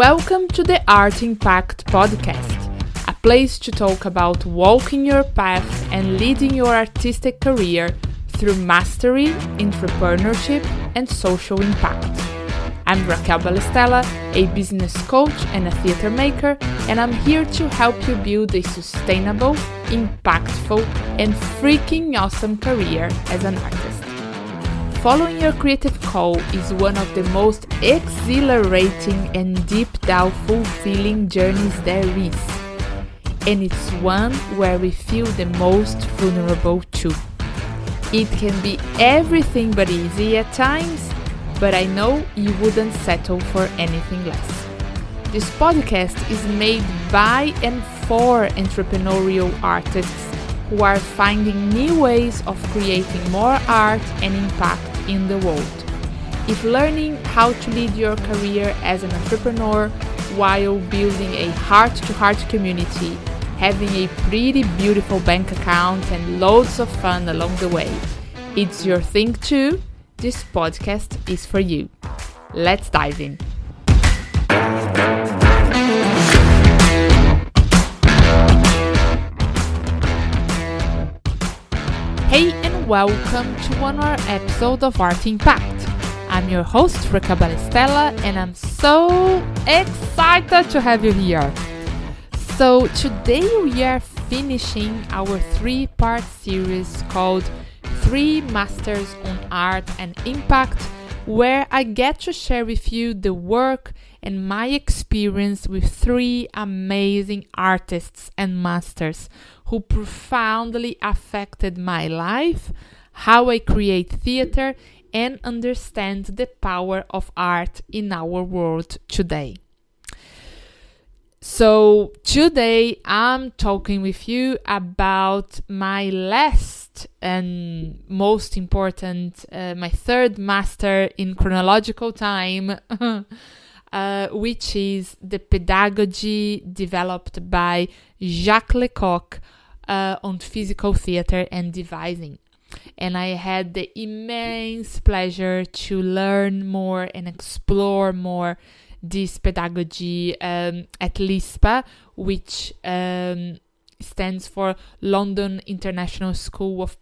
Welcome to the Art Impact Podcast, a place to talk about walking your path and leading your artistic career through mastery, entrepreneurship, and social impact. I'm Raquel Balestella, a business coach and a theater maker, and I'm here to help you build a sustainable, impactful, and freaking awesome career as an artist. Following your creative call is one of the most exhilarating and deep down fulfilling journeys there is. And it's one where we feel the most vulnerable too. It can be everything but easy at times, but I know you wouldn't settle for anything less. This podcast is made by and for entrepreneurial artists who are finding new ways of creating more art and impact in the world. If learning how to lead your career as an entrepreneur while building a heart to heart community, having a pretty beautiful bank account, and loads of fun along the way, it's your thing too, this podcast is for you. Let's dive in. Welcome to one more episode of Art Impact. I'm your host, Rica Balestella, and I'm so excited to have you here. So, today we are finishing our three part series called Three Masters on Art and Impact, where I get to share with you the work and my experience with three amazing artists and masters who profoundly affected my life, how I create theater, and understand the power of art in our world today. So, today I'm talking with you about my last and most important, uh, my third master in chronological time. Uh, which is the pedagogy developed by Jacques Lecoq uh, on physical theater and devising. And I had the immense pleasure to learn more and explore more this pedagogy um, at LISPA, which um, stands for London International School of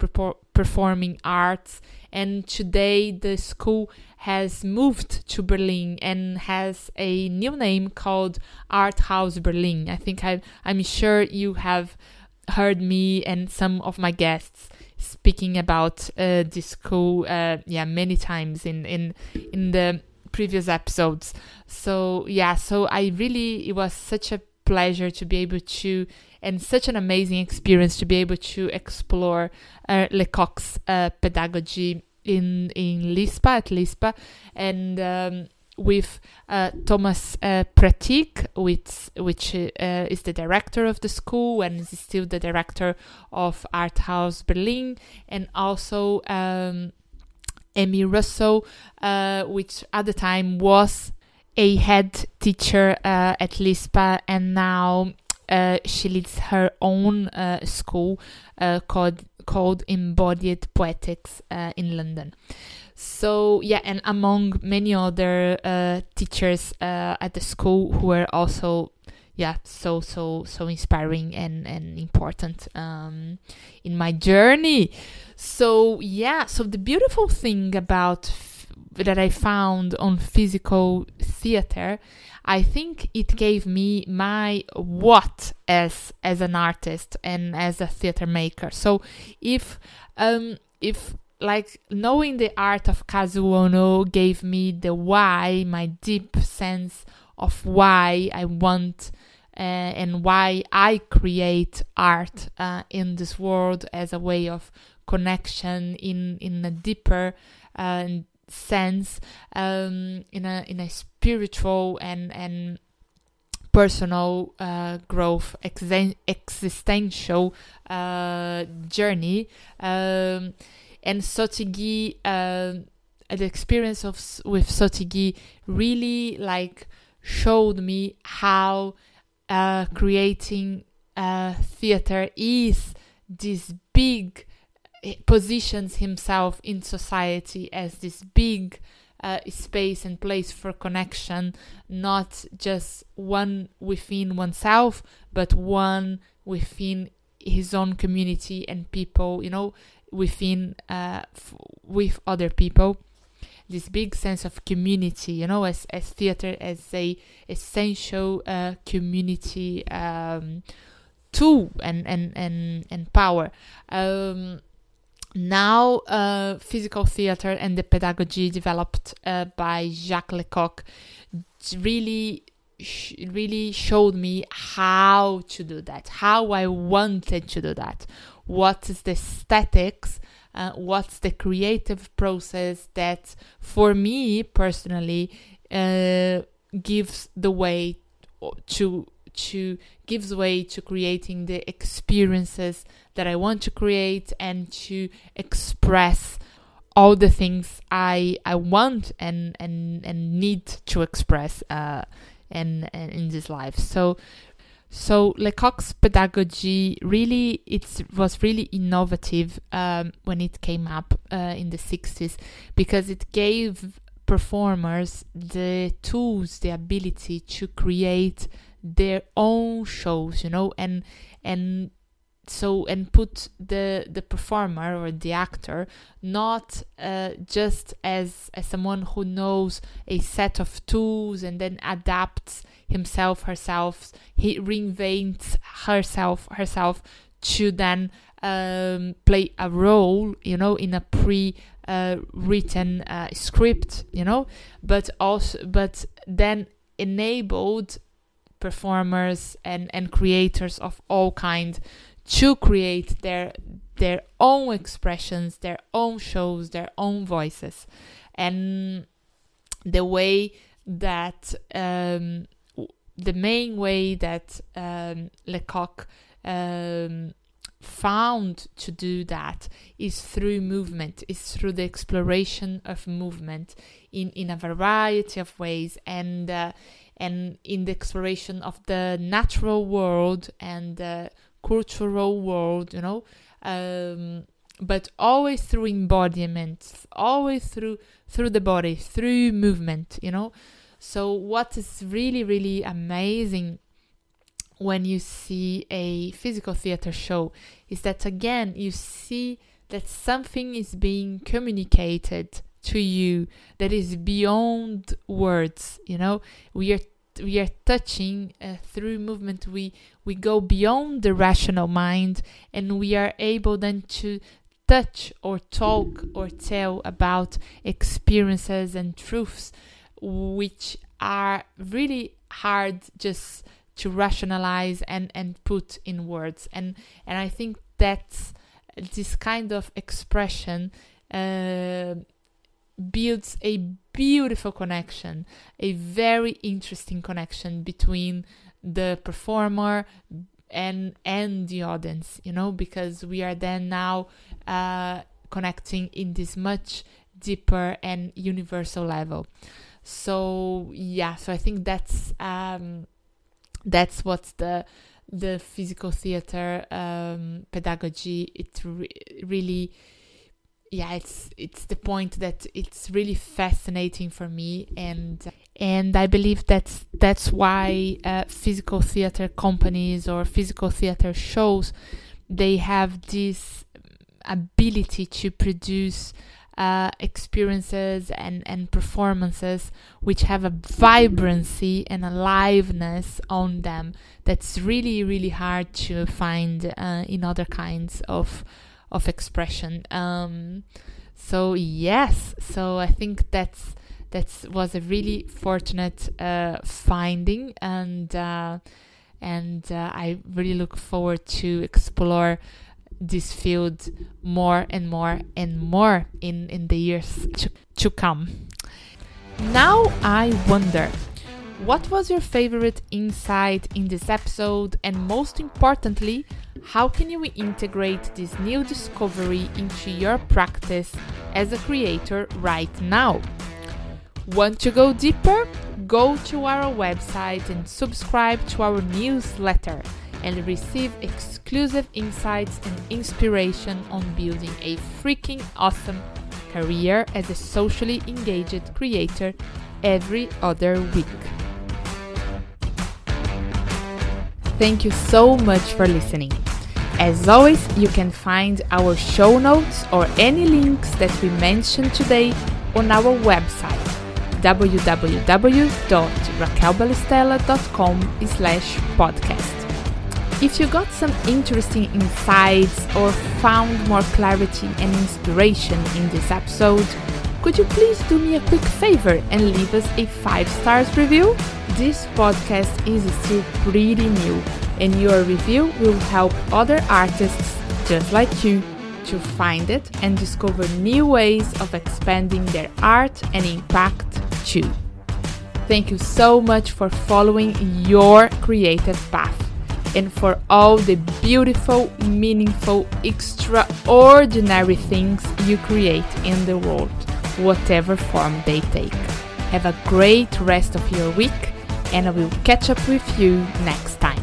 Performing Arts. And today the school has moved to Berlin and has a new name called Art House Berlin. I think I, I'm sure you have heard me and some of my guests speaking about uh, this school uh, yeah many times in in in the previous episodes. So yeah so i really it was such a pleasure to be able to and such an amazing experience to be able to explore uh, lecoq's uh, pedagogy in in lispa at lispa and um, with uh, Thomas uh, Prattki, which, which uh, is the director of the school and is still the director of Art House Berlin, and also um, Amy Russell, uh, which at the time was a head teacher uh, at LISPA, and now uh, she leads her own uh, school uh, called called Embodied Poetics uh, in London. So yeah, and among many other teachers at the school who were also yeah so so so inspiring and and important um, in my journey. So yeah, so the beautiful thing about that I found on physical theater, I think it gave me my what as as an artist and as a theater maker. So if um if like knowing the art of Kazuo Ohno gave me the why, my deep sense of why I want and why I create art uh, in this world as a way of connection in in a deeper uh, sense, um, in a in a spiritual and and personal uh, growth, ex- existential uh, journey. Um, and Sotigui, uh, the experience of with Sotigui really like showed me how uh, creating uh, theater is this big positions himself in society as this big uh, space and place for connection, not just one within oneself, but one within his own community and people, you know, within uh, f- with other people. This big sense of community, you know, as as theater as a essential uh, community um, tool and and and and power. Um, now, uh, physical theater and the pedagogy developed uh, by Jacques Lecoq really really showed me how to do that, how I wanted to do that, what is the aesthetics, uh, what's the creative process that, for me personally, uh, gives the way to to gives way to creating the experiences that I want to create and to express all the things I I want and and and need to express uh, and, and in this life. So so Lecoq's pedagogy really it was really innovative um, when it came up uh, in the 60s because it gave performers the tools, the ability to create their own shows, you know, and and so and put the the performer or the actor not uh, just as as someone who knows a set of tools and then adapts himself herself he reinvents herself herself to then um, play a role you know in a pre uh, written uh, script you know? But also but then enabled performers and and creators of all kinds to create their their own expressions, their own shows, their own voices, and the way that um, the main way that um, Lecoq um, found to do that is through movement, is through the exploration of movement in in a variety of ways, and uh, and in the exploration of the natural world and uh, cultural world, you know, um, but always through embodiment, always through through the body, through movement, you know. So what is really really amazing when you see a physical theater show is that again you see that something is being communicated to you that is beyond words you know we are we are touching uh, through movement we we go beyond the rational mind and we are able then to touch or talk or tell about experiences and truths which are really hard just to rationalize and and put in words. And and i think that's this kind of expression uh, builds a beautiful connection, a very interesting connection between the performer and and the audience, you know, because we are then now uh, connecting in this much deeper and universal level. So yeah, so I think that's um, that's what the the physical theater um, pedagogy it re- really yeah it's it's the point that it's really fascinating for me and and i believe that's that's why uh, physical theater companies or physical theater shows they have this ability to produce uh, experiences and, and performances which have a vibrancy and aliveness on them that's really really hard to find uh, in other kinds of of expression. Um, so yes, so I think that's that was a really fortunate uh, finding, and uh, and uh, I really look forward to explore this field more and more and more in in the years to, to come. Now I wonder what was your favorite insight in this episode? And most importantly, how can you integrate this new discovery into your practice as a creator right now? Want to go deeper? Go to our website and subscribe to our newsletter and receive exclusive insights and inspiration on building a freaking awesome career as a socially engaged creator every other week. Thank you so much for listening. As always, you can find our show notes or any links that we mentioned today on our website www.raquelbalestella.com slash podcast. If you got some interesting insights or found more clarity and inspiration in this episode, could you please do me a quick favor and leave us a 5 stars review? This podcast is still pretty new and your review will help other artists just like you to find it and discover new ways of expanding their art and impact too. Thank you so much for following your creative path and for all the beautiful, meaningful, extraordinary things you create in the world, whatever form they take. Have a great rest of your week, and I will catch up with you next time.